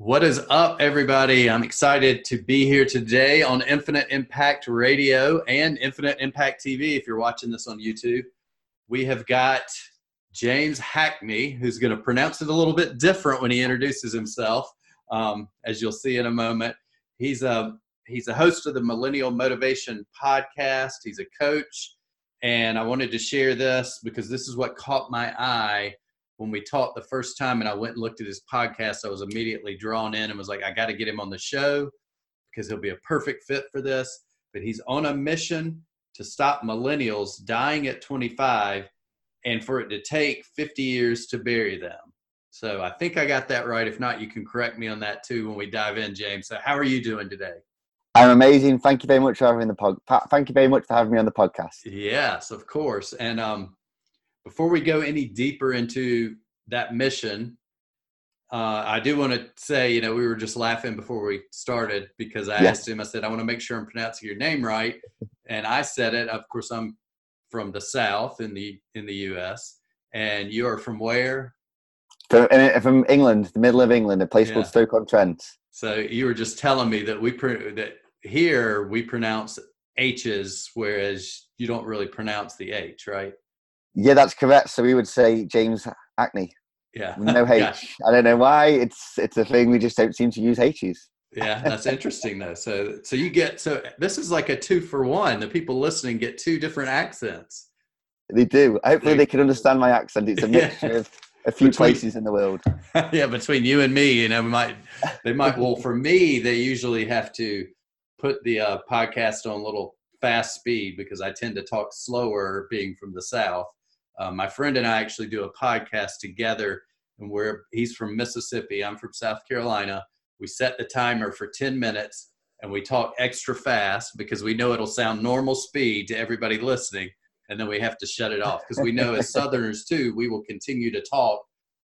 What is up, everybody? I'm excited to be here today on Infinite Impact Radio and Infinite Impact TV if you're watching this on YouTube. We have got James Hackney, who's going to pronounce it a little bit different when he introduces himself, um, as you'll see in a moment. He's a he's a host of the Millennial Motivation Podcast. He's a coach, and I wanted to share this because this is what caught my eye when we talked the first time and I went and looked at his podcast, I was immediately drawn in and was like, I got to get him on the show because he'll be a perfect fit for this. But he's on a mission to stop millennials dying at 25 and for it to take 50 years to bury them. So I think I got that right. If not, you can correct me on that too when we dive in, James. So how are you doing today? I'm amazing. Thank you very much for having the pod. Thank you very much for having me on the podcast. Yes, of course. And um, before we go any deeper into that mission, uh, I do want to say, you know, we were just laughing before we started because I yes. asked him, I said, I want to make sure I'm pronouncing your name right. And I said it. Of course, I'm from the South in the in the U.S. And you are from where? From, from England, the middle of England, a place yeah. called Stoke on Trent. So you were just telling me that we that here we pronounce H's, whereas you don't really pronounce the H, right? Yeah, that's correct. So we would say James Hackney. Yeah. No H. yeah. I don't know why. It's it's a thing we just don't seem to use H's. yeah, that's interesting though. So so you get so this is like a two for one. The people listening get two different accents. They do. Hopefully they, they can understand my accent. It's a mixture yeah. of a few between, places in the world. yeah, between you and me, you know, we might they might well for me, they usually have to put the uh, podcast on a little fast speed because I tend to talk slower being from the south uh, my friend and I actually do a podcast together, and where he's from Mississippi, I'm from South Carolina. We set the timer for 10 minutes and we talk extra fast because we know it'll sound normal speed to everybody listening. And then we have to shut it off because we know as Southerners too, we will continue to talk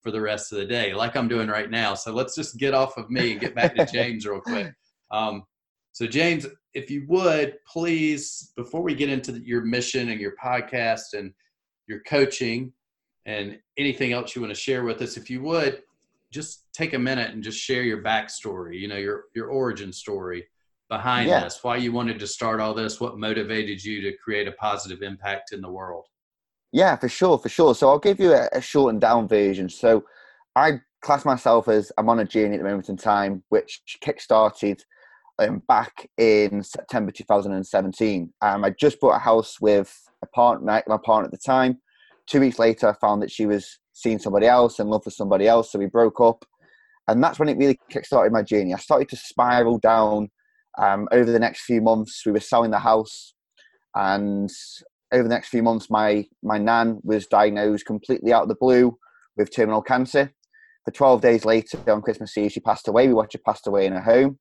for the rest of the day, like I'm doing right now. So let's just get off of me and get back to James real quick. Um, so, James, if you would please, before we get into your mission and your podcast and your coaching, and anything else you want to share with us, if you would, just take a minute and just share your backstory. You know, your your origin story behind yeah. this, why you wanted to start all this, what motivated you to create a positive impact in the world. Yeah, for sure, for sure. So I'll give you a, a shortened down version. So I class myself as I'm on a journey at the moment in time, which kick-started um, back in September 2017. Um, I just bought a house with a partner, my partner at the time. Two weeks later, I found that she was seeing somebody else and love for somebody else, so we broke up. And that's when it really kickstarted my journey. I started to spiral down um, over the next few months. We were selling the house, and over the next few months, my my nan was diagnosed completely out of the blue with terminal cancer. For 12 days later, on Christmas Eve, she passed away. We watched her pass away in her home.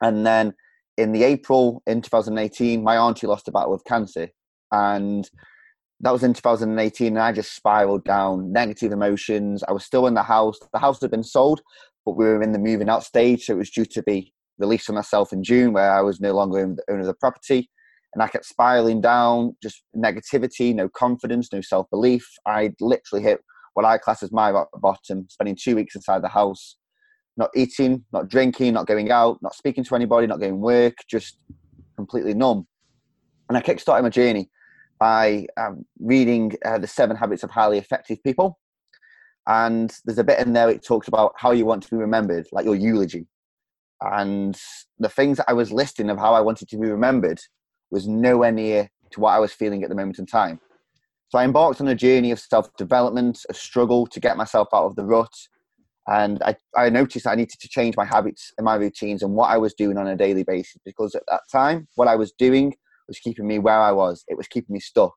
And then in the April in 2018, my auntie lost a battle with cancer. And that was in 2018 and i just spiraled down negative emotions. I was still in the house. The house had been sold but we were in the moving out stage so it was due to be released from myself in june where i was no longer the owner of the property. And i kept spiraling down just negativity no confidence no self-belief. I literally hit what i class as my bottom spending two weeks inside the house not eating not drinking not going out not speaking to anybody not going work just completely numb and i kickstarted my journey by um, reading uh, the Seven Habits of Highly Effective People. And there's a bit in there it talks about how you want to be remembered, like your eulogy. And the things that I was listing of how I wanted to be remembered was nowhere near to what I was feeling at the moment in time. So I embarked on a journey of self development, a struggle to get myself out of the rut. And I, I noticed I needed to change my habits and my routines and what I was doing on a daily basis because at that time, what I was doing was keeping me where I was. It was keeping me stuck.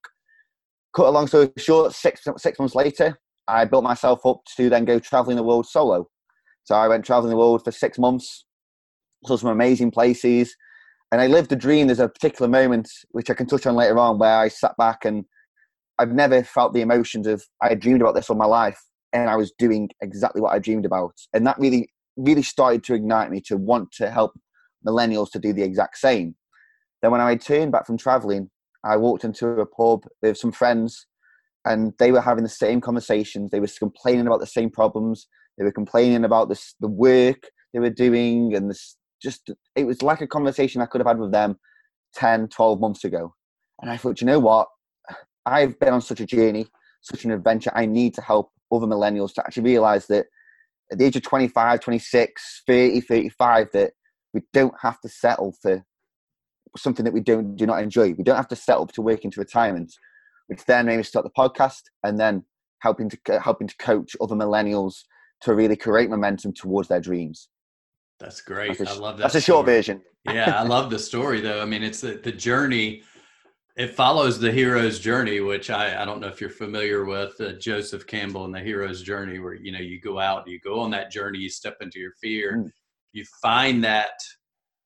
Cut a long story short, six six months later, I built myself up to then go traveling the world solo. So I went traveling the world for six months, saw some amazing places, and I lived a dream. There's a particular moment which I can touch on later on where I sat back and I've never felt the emotions of I had dreamed about this all my life, and I was doing exactly what I dreamed about, and that really really started to ignite me to want to help millennials to do the exact same. Then when I returned back from traveling, I walked into a pub with some friends and they were having the same conversations. They were complaining about the same problems. They were complaining about this, the work, they were doing, and this just it was like a conversation I could have had with them 10, 12 months ago. And I thought, you know what? I've been on such a journey, such an adventure. I need to help other millennials to actually realize that at the age of 25, 26, 30, 35, that we don't have to settle for something that we don't do not enjoy. We don't have to settle to work into retirement, which then maybe start the podcast and then helping to helping to coach other millennials to really create momentum towards their dreams. That's great. That's a, I love that. That's a short version. yeah, I love the story though. I mean, it's the, the journey. It follows the hero's journey, which I, I don't know if you're familiar with uh, Joseph Campbell and the hero's journey, where you know you go out, you go on that journey, you step into your fear, mm. you find that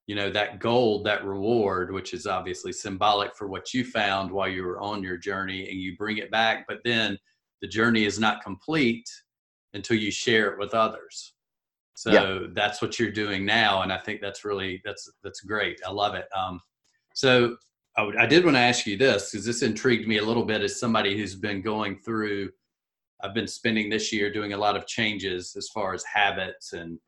you know that gold that reward which is obviously symbolic for what you found while you were on your journey and you bring it back but then the journey is not complete until you share it with others so yeah. that's what you're doing now and i think that's really that's that's great i love it um, so I, I did want to ask you this because this intrigued me a little bit as somebody who's been going through i've been spending this year doing a lot of changes as far as habits and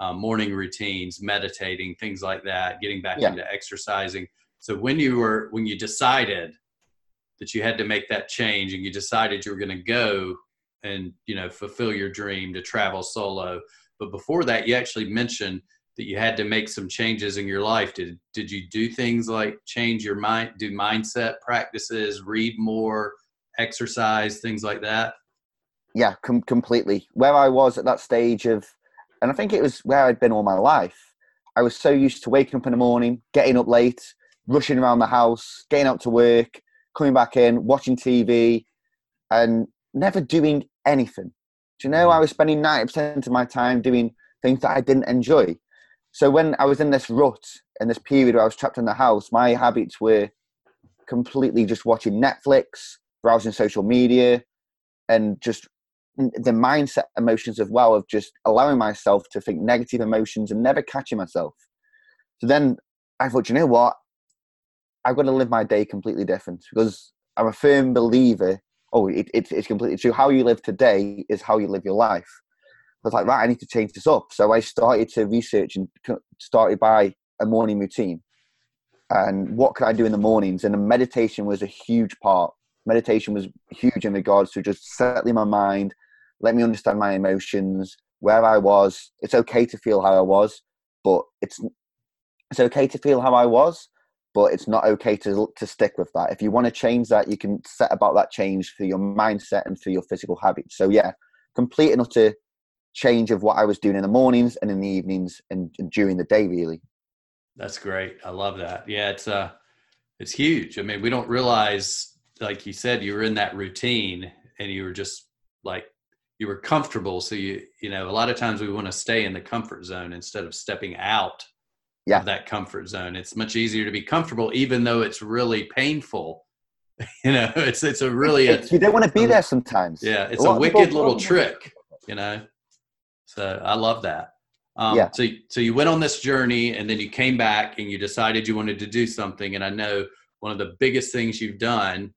um, morning routines, meditating, things like that, getting back yeah. into exercising. So when you were when you decided that you had to make that change and you decided you were going to go and you know fulfill your dream to travel solo, but before that you actually mentioned that you had to make some changes in your life. Did did you do things like change your mind, do mindset practices, read more, exercise, things like that? Yeah, com- completely. Where I was at that stage of and I think it was where I'd been all my life. I was so used to waking up in the morning, getting up late, rushing around the house, getting out to work, coming back in, watching TV, and never doing anything. Do you know, mm-hmm. I was spending 90% of my time doing things that I didn't enjoy. So when I was in this rut, in this period where I was trapped in the house, my habits were completely just watching Netflix, browsing social media, and just the mindset emotions as well of just allowing myself to think negative emotions and never catching myself. So then I thought, you know what? I've got to live my day completely different because I'm a firm believer. Oh, it, it, it's completely true. How you live today is how you live your life. Was like, right, I need to change this up. So I started to research and started by a morning routine. And what could I do in the mornings? And the meditation was a huge part. Meditation was huge in regards to just settling my mind, let me understand my emotions, where I was. It's okay to feel how I was, but it's it's okay to feel how I was, but it's not okay to to stick with that. If you want to change that, you can set about that change for your mindset and for your physical habits. So yeah, complete and utter change of what I was doing in the mornings and in the evenings and, and during the day really. That's great. I love that. Yeah, it's uh it's huge. I mean, we don't realize like you said you were in that routine and you were just like you were comfortable so you you know a lot of times we want to stay in the comfort zone instead of stepping out yeah. of that comfort zone it's much easier to be comfortable even though it's really painful you know it's it's a really a, you don't want to be there sometimes yeah it's a, a wicked little trick you know so i love that um, yeah. so, so you went on this journey and then you came back and you decided you wanted to do something and i know one of the biggest things you've done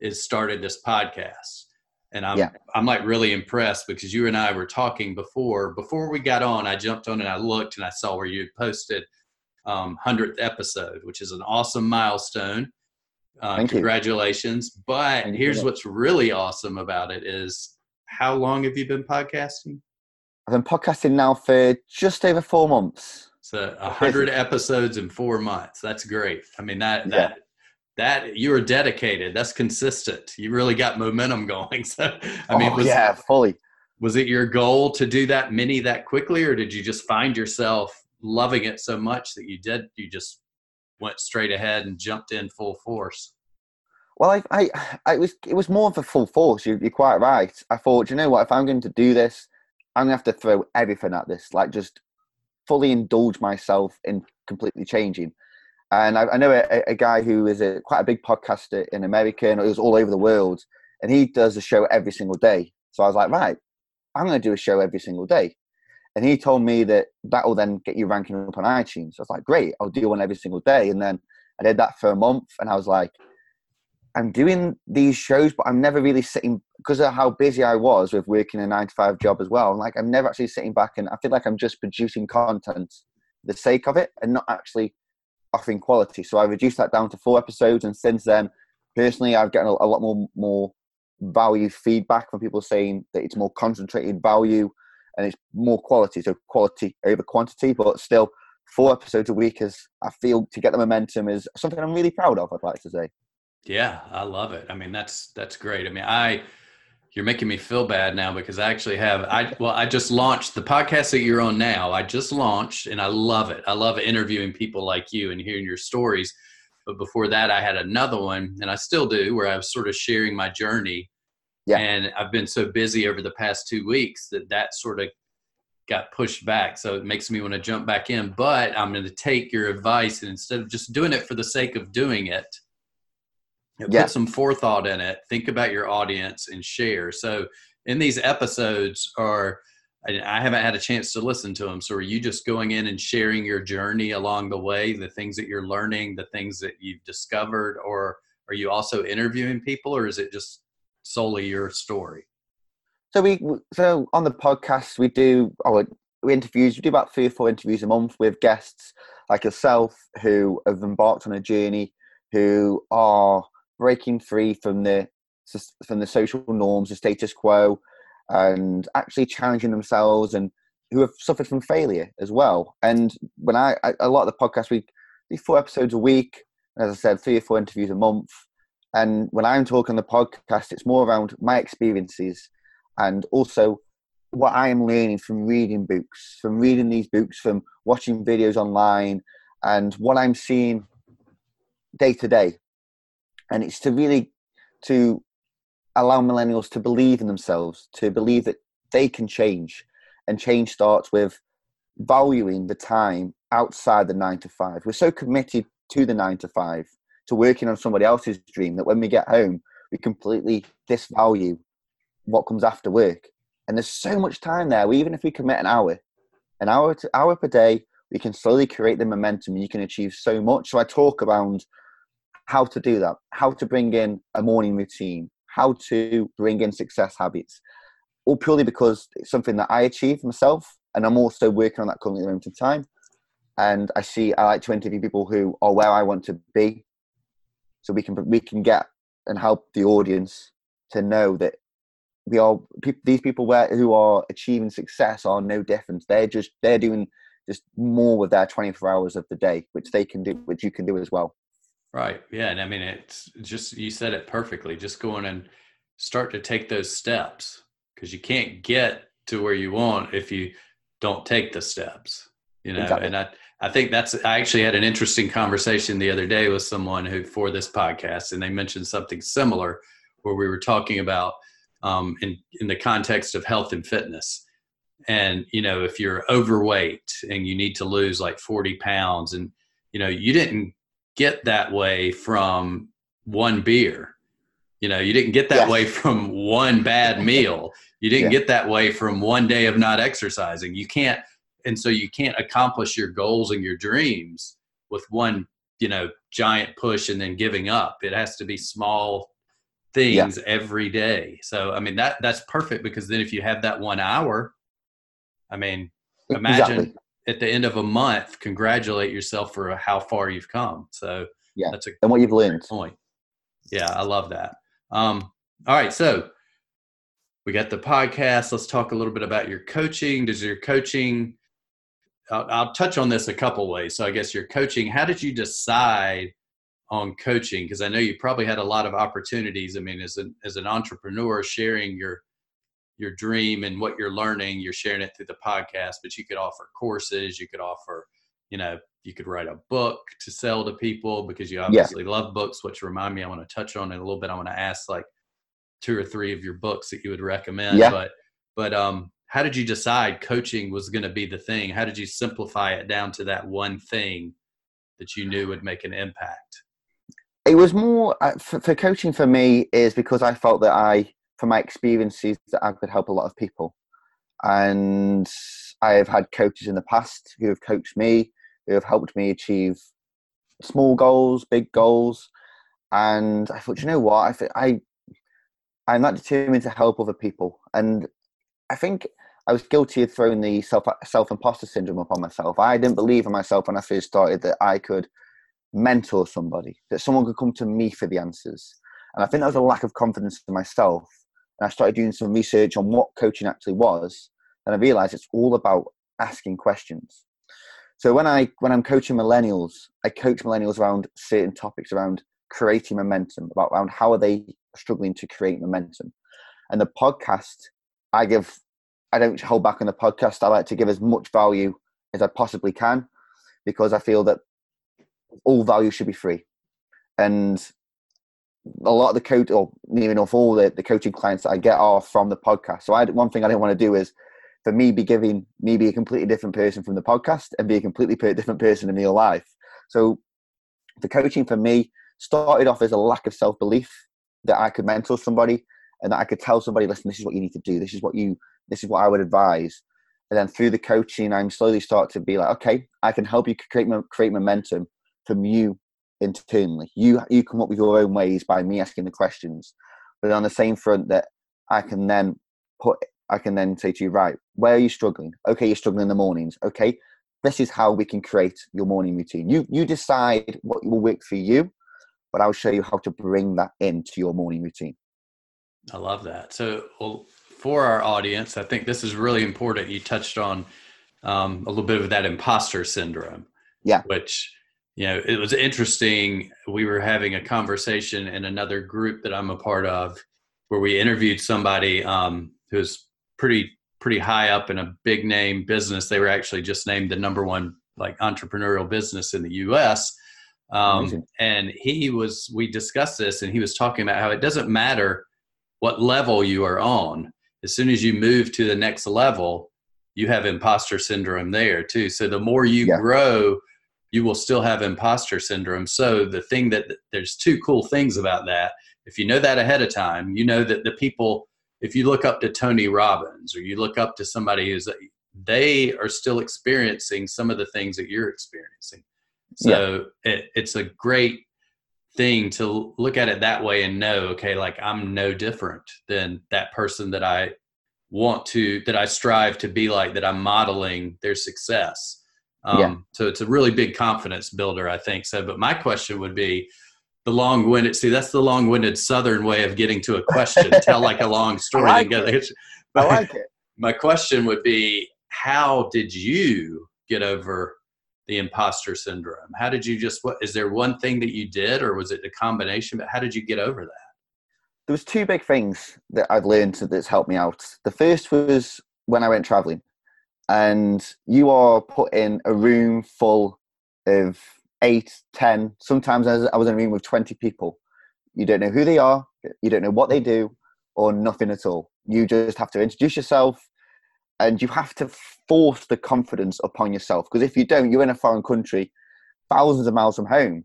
is started this podcast and I'm yeah. I'm like really impressed because you and I were talking before before we got on. I jumped on and I looked and I saw where you posted um, hundredth episode, which is an awesome milestone. Uh, congratulations! You. But Thank here's you. what's really awesome about it is how long have you been podcasting? I've been podcasting now for just over four months. So a hundred episodes in four months. That's great. I mean that that that you were dedicated. That's consistent. You really got momentum going. So I mean, oh, was, yeah, fully. Was it your goal to do that many that quickly, or did you just find yourself loving it so much that you did you just went straight ahead and jumped in full force? Well, I, I, I was it was more of a full force. You, are quite right. I thought, you know what? If I'm going to do this, I'm gonna have to throw everything at this. Like just fully indulge myself in completely changing. And I, I know a, a, guy who is a quite a big podcaster in America and it was all over the world, and he does a show every single day. So I was like, right, I'm to do a show every single day. And he told me that that will then get you ranking up on iTunes. So I was like, great, I'll do one every single day. And then I did that for a month, and I was like, I'm doing these shows, but I'm never really sitting because of how busy I was with working a nine to five job as well. Like I'm never actually sitting back and I feel like I'm just producing content for the sake of it and not actually offering quality. So I reduced that down to four episodes, and since then, personally, I've gotten a, a lot more more value feedback from people saying that it's more concentrated value and it's more quality, so quality over quantity, but still four episodes a week is I feel to get the momentum is something I'm really proud of, I'd like to say. Yeah, I love it. I mean, that's that's great. I mean, I you're making me feel bad now because I actually have I well I just launched the podcast that you're on now. I just launched and I love it. I love interviewing people like you and hearing your stories. But before that I had another one and I still do where I was sort of sharing my journey. Yeah. And I've been so busy over the past 2 weeks that that sort of got pushed back. So it makes me want to jump back in, but I'm going to take your advice and instead of just doing it for the sake of doing it, yeah. Put some forethought in it. Think about your audience and share. So in these episodes are I haven't had a chance to listen to them. So are you just going in and sharing your journey along the way, the things that you're learning, the things that you've discovered, or are you also interviewing people, or is it just solely your story? So we so on the podcast we do oh, our we interviews. We do about three or four interviews a month with guests like yourself who have embarked on a journey, who are breaking free from the from the social norms, the status quo, and actually challenging themselves and who have suffered from failure as well. And when I, I a lot of the podcasts we do four episodes a week, as I said, three or four interviews a month. And when I'm talking on the podcast, it's more around my experiences and also what I am learning from reading books, from reading these books, from watching videos online, and what I'm seeing day to day and it's to really to allow millennials to believe in themselves to believe that they can change. And change starts with valuing the time outside the nine to five. We're so committed to the nine to five to working on somebody else's dream that when we get home we completely disvalue what comes after work. And there's so much time there even if we commit an hour an hour to hour per day we can slowly create the momentum and you can achieve so much. So i talk around how to do that, how to bring in a morning routine, how to bring in success habits, all purely because it's something that I achieved myself, and I'm also working on that currently at the moment in time. And I see I like to interview people who are where I want to be, so we can we can get and help the audience to know that we are these people where who are achieving success are no different. They're just they're doing just more with their 24 hours of the day, which they can do, which you can do as well. Right. Yeah. And I mean, it's just, you said it perfectly. Just going and start to take those steps because you can't get to where you want if you don't take the steps, you know? Exactly. And I, I think that's, I actually had an interesting conversation the other day with someone who, for this podcast, and they mentioned something similar where we were talking about um, in, in the context of health and fitness. And, you know, if you're overweight and you need to lose like 40 pounds and, you know, you didn't get that way from one beer. You know, you didn't get that yes. way from one bad meal. You didn't yeah. get that way from one day of not exercising. You can't, and so you can't accomplish your goals and your dreams with one, you know, giant push and then giving up. It has to be small things yeah. every day. So, I mean, that that's perfect because then if you have that one hour, I mean, imagine exactly at the end of a month congratulate yourself for how far you've come. So yeah, that's a and what you've learned. Point. Yeah, I love that. Um, all right, so we got the podcast. Let's talk a little bit about your coaching. Does your coaching? I'll, I'll touch on this a couple ways. So I guess your coaching. How did you decide on coaching? Because I know you probably had a lot of opportunities. I mean, as an as an entrepreneur, sharing your your dream and what you're learning you're sharing it through the podcast but you could offer courses you could offer you know you could write a book to sell to people because you obviously yeah. love books which remind me i want to touch on it a little bit i want to ask like two or three of your books that you would recommend yeah. but but um how did you decide coaching was going to be the thing how did you simplify it down to that one thing that you knew would make an impact it was more uh, for, for coaching for me is because i felt that i from my experiences that I could help a lot of people. And I have had coaches in the past who have coached me, who have helped me achieve small goals, big goals. and I thought, you know what, I, I, I'm not determined to help other people, and I think I was guilty of throwing the self self imposter syndrome upon myself. I didn't believe in myself when I first started that I could mentor somebody, that someone could come to me for the answers. And I think that was a lack of confidence in myself. And I started doing some research on what coaching actually was, and I realized it's all about asking questions. So when I when I'm coaching millennials, I coach millennials around certain topics around creating momentum, about around how are they struggling to create momentum. And the podcast, I give I don't hold back on the podcast. I like to give as much value as I possibly can because I feel that all value should be free. And a lot of the coach, or near enough all the, the coaching clients that I get are from the podcast. So I, one thing I didn't want to do is for me be giving me be a completely different person from the podcast and be a completely different person in real life. So the coaching for me started off as a lack of self belief that I could mentor somebody and that I could tell somebody, listen, this is what you need to do. This is what you, this is what I would advise. And then through the coaching, I'm slowly start to be like, okay, I can help you create create momentum from you internally. You you come up with your own ways by me asking the questions. But on the same front, that I can then put, I can then say to you, right, where are you struggling? Okay, you're struggling in the mornings. Okay, this is how we can create your morning routine. You you decide what will work for you, but I'll show you how to bring that into your morning routine. I love that. So, well, for our audience, I think this is really important. You touched on um, a little bit of that imposter syndrome. Yeah. Which, you know, it was interesting. We were having a conversation in another group that I'm a part of where we interviewed somebody um, who's pretty pretty high up in a big name business. They were actually just named the number one like entrepreneurial business in the U.S. Um, and he was we discussed this, and he was talking about how it doesn't matter what level you are on. As soon as you move to the next level, you have imposter syndrome there too. So the more you yeah. grow, you will still have imposter syndrome. So the thing that there's two cool things about that. If you know that ahead of time, you know that the people, if you look up to Tony Robbins or you look up to somebody who's, they are still experiencing some of the things that you're experiencing. So yeah. it, it's a great thing to look at it that way and know okay like i'm no different than that person that i want to that i strive to be like that i'm modeling their success um, yeah. so it's a really big confidence builder i think so but my question would be the long-winded see that's the long-winded southern way of getting to a question tell like a long story I like it. I like it. my question would be how did you get over the imposter syndrome? How did you just what is there one thing that you did or was it a combination? But how did you get over that? There was two big things that I've learned that's helped me out. The first was when I went traveling. And you are put in a room full of eight, ten, sometimes I was in a room with 20 people. You don't know who they are, you don't know what they do, or nothing at all. You just have to introduce yourself, and you have to force the confidence upon yourself because if you don't you're in a foreign country thousands of miles from home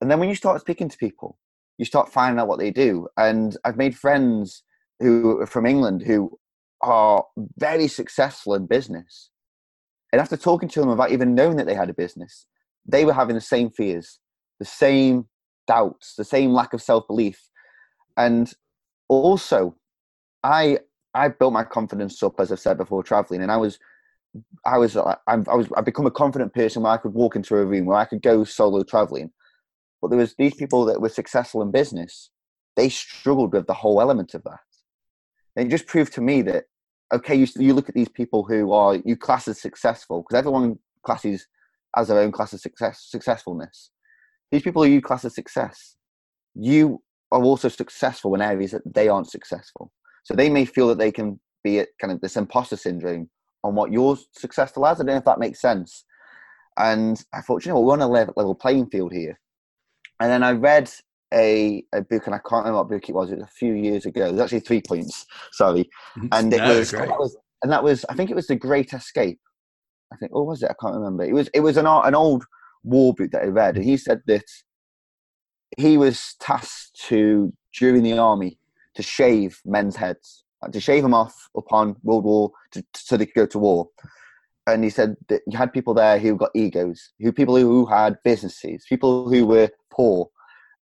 and then when you start speaking to people you start finding out what they do and i've made friends who are from england who are very successful in business and after talking to them about even knowing that they had a business they were having the same fears the same doubts the same lack of self-belief and also i I built my confidence up, as I've said before, traveling, and I was, I was, uh, I, I was, I become a confident person where I could walk into a room where I could go solo traveling. But there was these people that were successful in business. They struggled with the whole element of that. And it just proved to me that okay, you, you look at these people who are you class as successful because everyone classes as their own class of success successfulness. These people who you class as success, you are also successful in areas that they aren't successful. So they may feel that they can be at kind of this imposter syndrome on what you're successful as. I don't know if that makes sense. And I thought, you know, we're on a level, level playing field here. And then I read a, a book, and I can't remember what book it was. It was a few years ago. It was actually three points. Sorry, mm-hmm. and it no, was, that was, and that was, I think it was the Great Escape. I think, or was it? I can't remember. It was, it was an an old war book that I read, and he said that he was tasked to during the army to shave men's heads, to shave them off upon World War, to, so they could go to war. And he said that you had people there who got egos, who people who had businesses, people who were poor,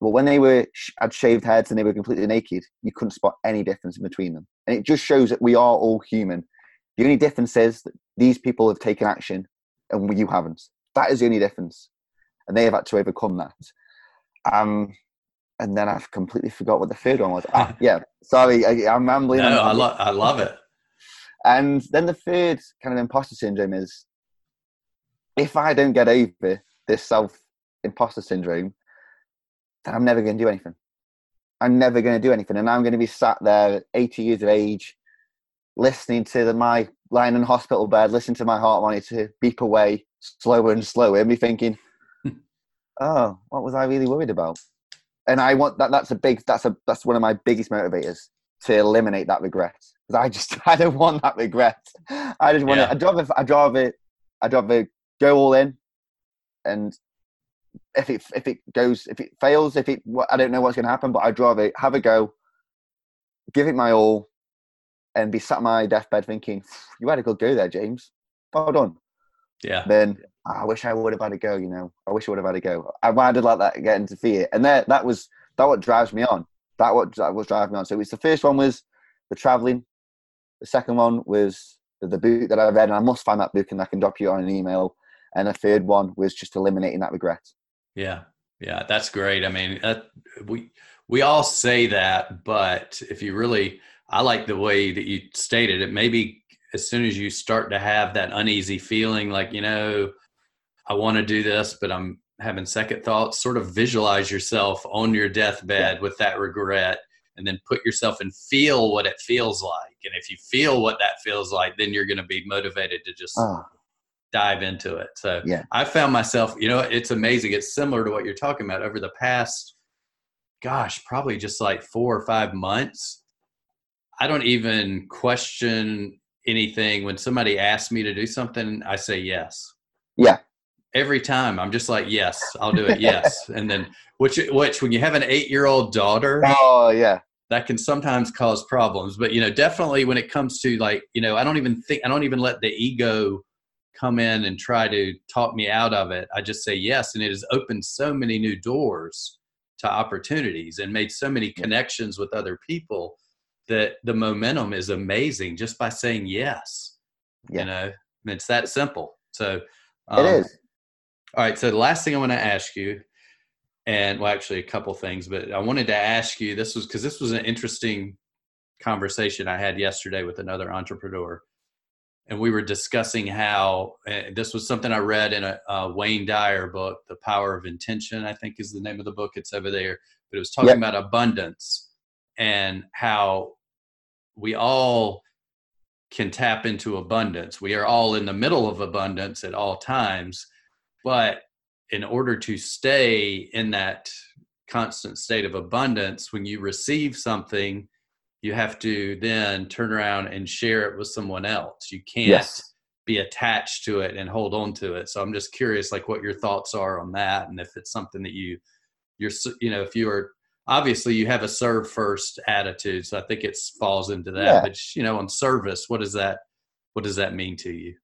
But when they were had shaved heads and they were completely naked, you couldn't spot any difference in between them. And it just shows that we are all human. The only difference is that these people have taken action and you haven't. That is the only difference. And they have had to overcome that. Um, and then I've completely forgot what the third one was. Ah, yeah, sorry, I, am rambling. No, I, lo- I love it. And then the third kind of imposter syndrome is if I don't get over this self imposter syndrome, I'm never going to do anything. I'm never going to do anything. And I'm going to be sat there at 80 years of age, listening to the, my lying in hospital bed, listening to my heart monitor beep away slower and slower, and be thinking, oh, what was I really worried about? And I want that. That's a big. That's a. That's one of my biggest motivators to eliminate that regret. Because I just, I don't want that regret. I just want yeah. to. I'd rather, I'd rather, I'd rather go all in, and if it if it goes, if it fails, if it, I don't know what's going to happen, but I'd rather have a go, give it my all, and be sat on my deathbed thinking, "You had a good go there, James. Well done." Yeah. Then oh, I wish I would have had a go. You know, I wish I would have had a go. I wanted like that get into fear, and that that was that what drives me on. That what that was driving me on. So it's the first one was the traveling. The second one was the, the book that I read, and I must find that book, and I can drop you on an email. And the third one was just eliminating that regret. Yeah, yeah, that's great. I mean, uh, we we all say that, but if you really, I like the way that you stated it. Maybe as soon as you start to have that uneasy feeling, like you know, I want to do this, but I'm having second thoughts. Sort of visualize yourself on your deathbed yeah. with that regret, and then put yourself and feel what it feels like. And if you feel what that feels like, then you're going to be motivated to just. Oh dive into it. So yeah. I found myself, you know, it's amazing. It's similar to what you're talking about over the past, gosh, probably just like four or five months. I don't even question anything when somebody asks me to do something. I say yes. Yeah. Every time I'm just like, yes, I'll do it. Yes. and then, which, which, when you have an eight year old daughter, oh, yeah, that can sometimes cause problems. But, you know, definitely when it comes to like, you know, I don't even think, I don't even let the ego come in and try to talk me out of it. I just say yes. And it has opened so many new doors to opportunities and made so many connections with other people that the momentum is amazing just by saying yes. Yeah. You know, it's that simple. So um, it is. All right. So the last thing I want to ask you, and well, actually a couple things, but I wanted to ask you this was because this was an interesting conversation I had yesterday with another entrepreneur and we were discussing how uh, this was something I read in a, a, Wayne Dyer book, The Power of Intention, I think is the name of the book. It's over there, but it was talking yep. about abundance and how we all can tap into abundance. We are all in the middle of abundance at all times, but in order to stay in that constant state of abundance, when you receive something, you have to then turn around and share it with someone else. You can't yes. be attached to it and hold on to it. So I'm just curious, like, what your thoughts are on that, and if it's something that you, you're, you know, if you are obviously you have a serve first attitude, so I think it falls into that. Yeah. But you know, on service, what does that, what does that mean to you?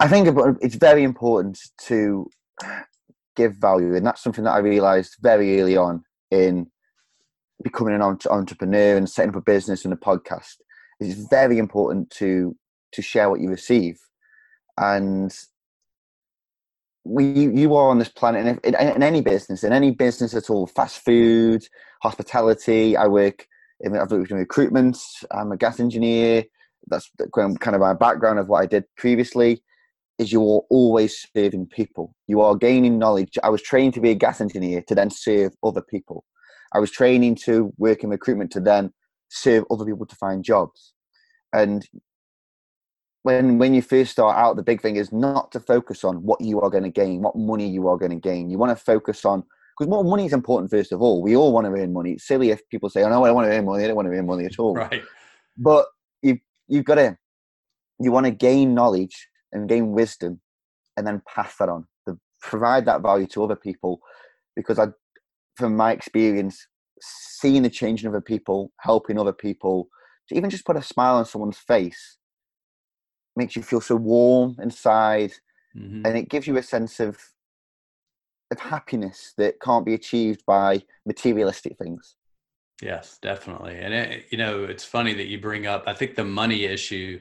I think it's very important to give value, and that's something that I realized very early on in becoming an entrepreneur and setting up a business and a podcast it's very important to to share what you receive. And we you are on this planet and in, in, any business in any business at all fast food hospitality i work in, i've worked in recruitment i'm a gas engineer. That's kind of my background of what i did previously is you are always serving people. You are gaining knowledge. I was trained to be a gas engineer to then serve other people I was training to work in recruitment to then serve other people to find jobs. And when when you first start out, the big thing is not to focus on what you are going to gain, what money you are going to gain. You want to focus on because more money is important first of all. We all want to earn money. It's silly if people say, "Oh no, I don't want to earn money. I don't want to earn money at all." Right. But you you've got to you want to gain knowledge and gain wisdom, and then pass that on. To provide that value to other people, because I from my experience, seeing the change in other people, helping other people, to even just put a smile on someone's face makes you feel so warm inside. Mm-hmm. And it gives you a sense of of happiness that can't be achieved by materialistic things. Yes, definitely. And it, you know, it's funny that you bring up. I think the money issue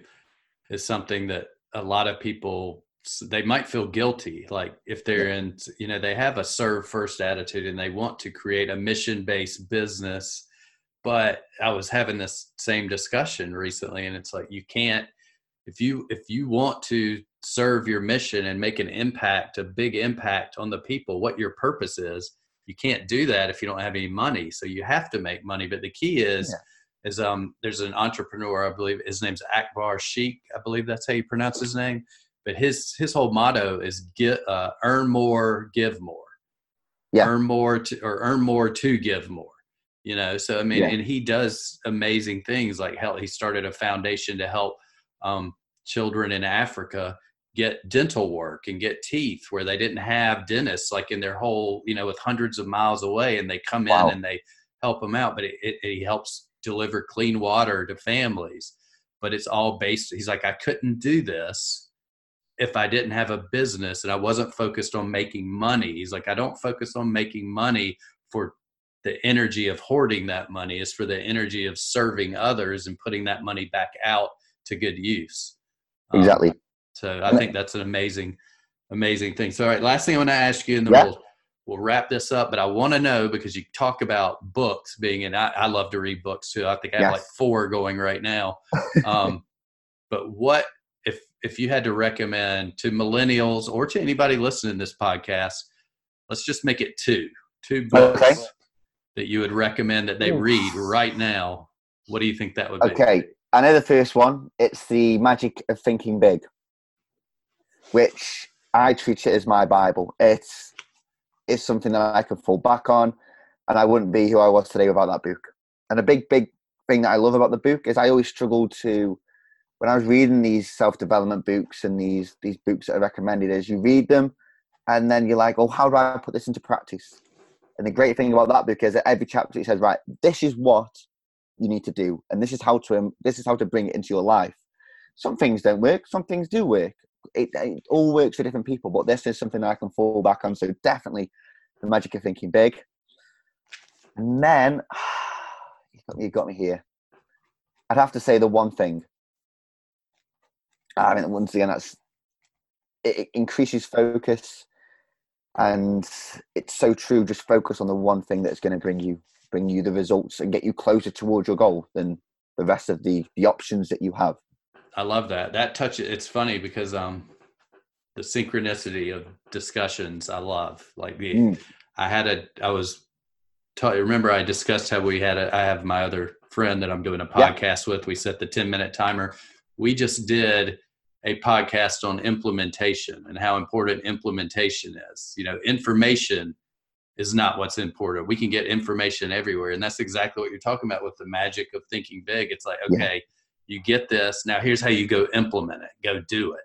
is something that a lot of people they might feel guilty like if they're in you know they have a serve first attitude and they want to create a mission based business but i was having this same discussion recently and it's like you can't if you if you want to serve your mission and make an impact a big impact on the people what your purpose is you can't do that if you don't have any money so you have to make money but the key is yeah. is um there's an entrepreneur i believe his name's akbar sheikh i believe that's how you pronounce his name but his his whole motto is get uh, earn more give more. Yeah. Earn more to, or earn more to give more you know? So i mean yeah. and he does amazing things like hell he started a foundation to help um, children in africa get dental work and get teeth where they didn't have dentists like in their whole you know with hundreds of miles away and they come wow. in and they help them out. But it, it, it helps deliver clean water to families. But it's all based he's like i couldn't do this if i didn't have a business and i wasn't focused on making money he's like i don't focus on making money for the energy of hoarding that money is for the energy of serving others and putting that money back out to good use um, exactly um, so I think that's an amazing, amazing thing. So, all right, last thing I want to ask you, and then yeah. we'll, we'll wrap this up. But I want to know because you talk about books being, and I, I love to read books too. I think I have yes. like four going right now. Um, but what if if you had to recommend to millennials or to anybody listening to this podcast? Let's just make it two, two books okay. that you would recommend that they read right now. What do you think that would be? Okay. I know the first one. It's the magic of thinking big which I treat it as my Bible. It's it's something that I can fall back on, and I wouldn't be who I was today without that book. And a big, big thing that I love about the book is I always struggled to when I was reading these self development books and these these books that are recommended is you read them and then you're like, oh, how do I put this into practice? And the great thing about that book is that every chapter it says, right, this is what you need to do, and this is how to this is how to bring it into your life. Some things don't work, some things do work, it, it all works for different people, but this is something I can fall back on. So definitely the magic of thinking big. And then you got me here. I'd have to say the one thing. I mean, once again, that's it, it increases focus, and it's so true. Just focus on the one thing that's going to bring you bring you the results and get you closer towards your goal than the rest of the the options that you have. I love that. That touch. It's funny because um, the synchronicity of discussions I love. Like the, mm. I had a, I was, ta- remember I discussed how we had a, I have my other friend that I'm doing a podcast yeah. with. We set the 10 minute timer. We just did a podcast on implementation and how important implementation is. You know, information is not what's important. We can get information everywhere. And that's exactly what you're talking about with the magic of thinking big. It's like, okay, yeah you get this now here's how you go implement it go do it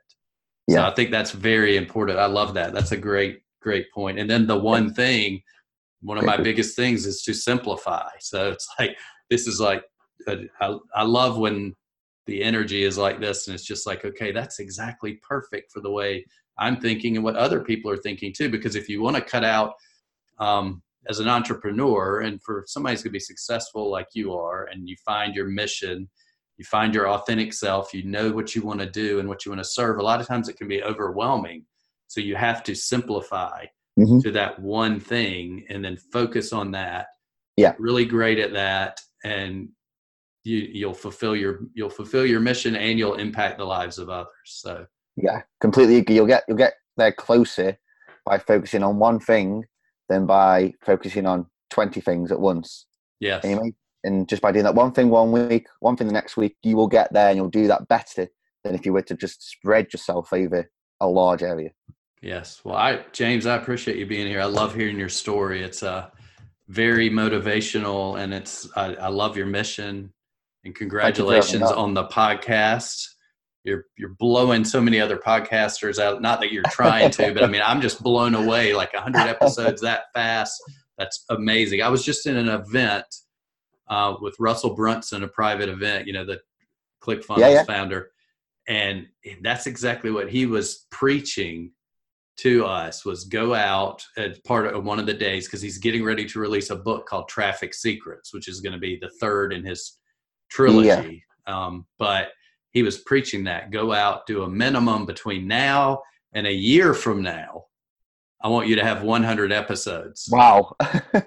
yeah. so i think that's very important i love that that's a great great point. and then the one thing one of my biggest things is to simplify so it's like this is like uh, I, I love when the energy is like this and it's just like okay that's exactly perfect for the way i'm thinking and what other people are thinking too because if you want to cut out um, as an entrepreneur and for somebody who's going to be successful like you are and you find your mission you find your authentic self, you know what you want to do and what you want to serve. A lot of times it can be overwhelming. So you have to simplify mm-hmm. to that one thing and then focus on that. Yeah. Really great at that. And you you'll fulfill your you'll fulfill your mission and you'll impact the lives of others. So yeah, completely. You'll get you'll get there closer by focusing on one thing than by focusing on twenty things at once. Yes. Anyway, and just by doing that one thing one week, one thing the next week, you will get there and you'll do that better than if you were to just spread yourself over a large area. Yes. Well, I, James, I appreciate you being here. I love hearing your story. It's uh, very motivational and it's, I, I love your mission and congratulations on the podcast. You're, you're blowing so many other podcasters out. Not that you're trying to, but I mean, I'm just blown away like hundred episodes that fast. That's amazing. I was just in an event uh, with Russell Brunson, a private event, you know, the ClickFunnels yeah, yeah. founder. And that's exactly what he was preaching to us was go out as part of one of the days because he's getting ready to release a book called Traffic Secrets, which is going to be the third in his trilogy. Yeah. Um, but he was preaching that go out, do a minimum between now and a year from now. I want you to have 100 episodes. Wow.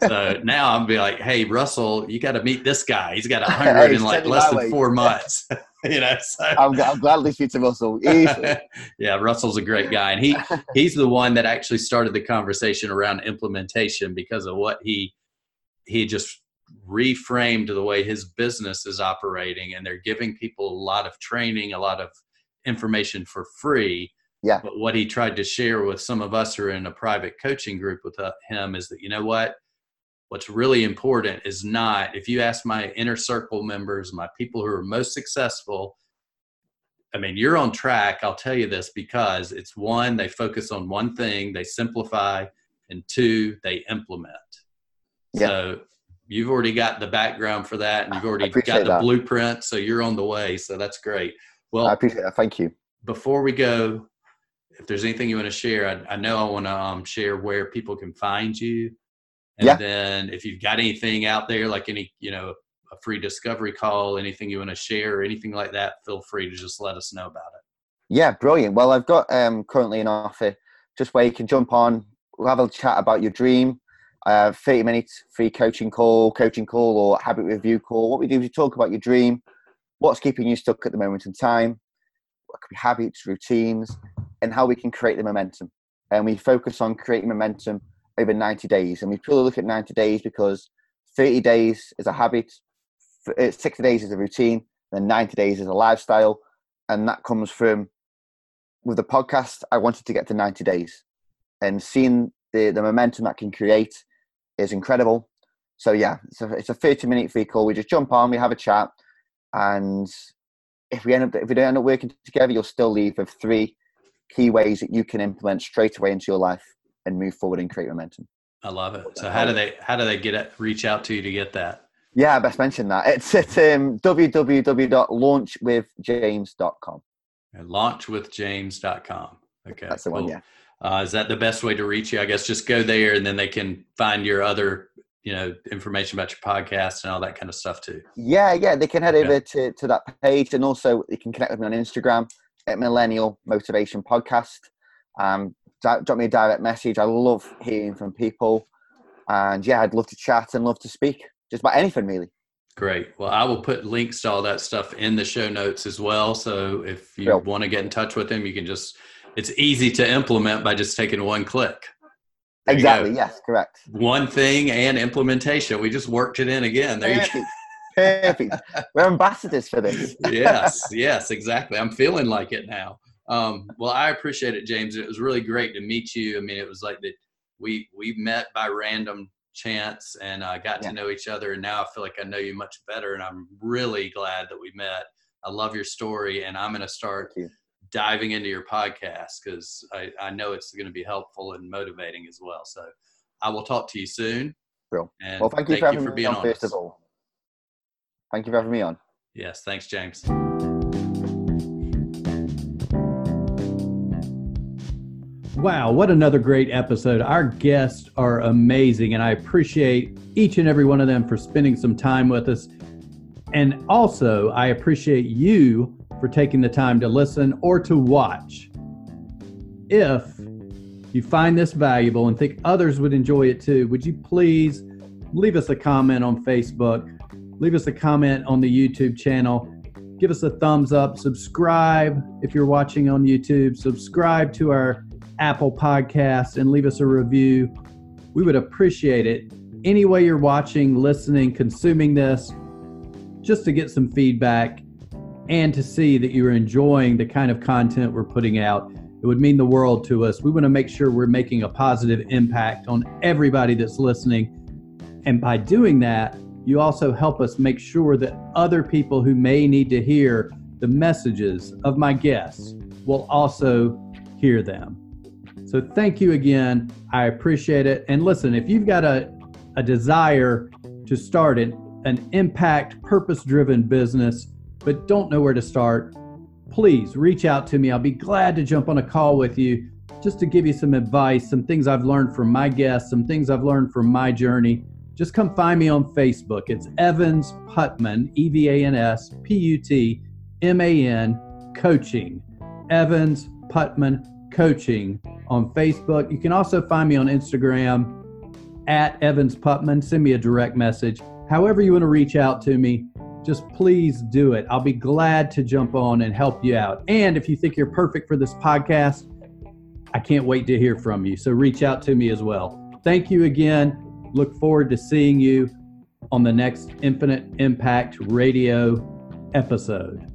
so now I'm be like, hey, Russell, you got to meet this guy. He's got 100 in like less than four months. you know, so. I'm, I'm gladly speak to Russell. yeah, Russell's a great guy, and he he's the one that actually started the conversation around implementation because of what he he just reframed the way his business is operating and they're giving people a lot of training a lot of information for free. Yeah. But what he tried to share with some of us who are in a private coaching group with uh, him is that you know what? What's really important is not if you ask my inner circle members my people who are most successful i mean you're on track i'll tell you this because it's one they focus on one thing they simplify and two they implement. Yeah. so you've already got the background for that and you've already got the that. blueprint so you're on the way so that's great. Well i appreciate that. Thank you. before we go if there's anything you want to share i, I know i want to um, share where people can find you. And yeah. then if you've got anything out there like any you know a free discovery call anything you want to share or anything like that feel free to just let us know about it. Yeah brilliant. Well i've got um, currently an offer. Just where you can jump on we'll have a chat about your dream uh, 30 minutes free coaching call, coaching call, or habit review call. What we do is we talk about your dream, what's keeping you stuck at the moment in time, what could be habits, routines, and how we can create the momentum. And we focus on creating momentum over 90 days. And we purely look at 90 days because 30 days is a habit, uh, 60 days is a routine, and 90 days is a lifestyle. And that comes from with the podcast, I wanted to get to 90 days and seeing the, the momentum that can create is incredible. So yeah, it's a, it's a 30 minute free call. We just jump on, we have a chat, and if we end up if we don't end up working together, you'll still leave with three key ways that you can implement straight away into your life and move forward and create momentum. I love it. So how do they how do they get it, reach out to you to get that? Yeah, best mention that. It's at um, www.launchwithjames.com. And launchwithjames.com. Okay. That's the one, yeah. Uh, is that the best way to reach you? I guess just go there and then they can find your other, you know, information about your podcast and all that kind of stuff too. Yeah, yeah. They can head over to, to that page and also you can connect with me on Instagram at Millennial Motivation Podcast. Um, drop me a direct message. I love hearing from people. And yeah, I'd love to chat and love to speak just about anything really. Great. Well, I will put links to all that stuff in the show notes as well. So if you want to get in touch with them, you can just it's easy to implement by just taking one click. There exactly. Yes, correct. One thing and implementation. We just worked it in again. There Perfect. you go. Perfect. We're ambassadors for this. yes, yes, exactly. I'm feeling like it now. Um, well, I appreciate it, James. It was really great to meet you. I mean, it was like that we we met by random chance and uh, got yeah. to know each other, and now I feel like I know you much better. And I'm really glad that we met. I love your story, and I'm going to start diving into your podcast because I, I know it's going to be helpful and motivating as well. So I will talk to you soon. Cool. And well, thank you thank for, you for being on, first of all. Thank you for having me on. Yes, thanks, James. Wow, what another great episode. Our guests are amazing, and I appreciate each and every one of them for spending some time with us. And also, I appreciate you for taking the time to listen or to watch. If you find this valuable and think others would enjoy it too, would you please leave us a comment on Facebook, leave us a comment on the YouTube channel, give us a thumbs up, subscribe if you're watching on YouTube, subscribe to our Apple podcast, and leave us a review. We would appreciate it. Any way you're watching, listening, consuming this, just to get some feedback and to see that you're enjoying the kind of content we're putting out. It would mean the world to us. We want to make sure we're making a positive impact on everybody that's listening. And by doing that, you also help us make sure that other people who may need to hear the messages of my guests will also hear them. So thank you again. I appreciate it. And listen, if you've got a, a desire to start an, an impact, purpose driven business, but don't know where to start, please reach out to me. I'll be glad to jump on a call with you just to give you some advice, some things I've learned from my guests, some things I've learned from my journey, just come find me on Facebook. It's Evans Putman, E V A N S P U T M A N Coaching. Evans Putman Coaching on Facebook. You can also find me on Instagram at Evans Putman. Send me a direct message. However, you want to reach out to me, just please do it. I'll be glad to jump on and help you out. And if you think you're perfect for this podcast, I can't wait to hear from you. So reach out to me as well. Thank you again. Look forward to seeing you on the next Infinite Impact Radio episode.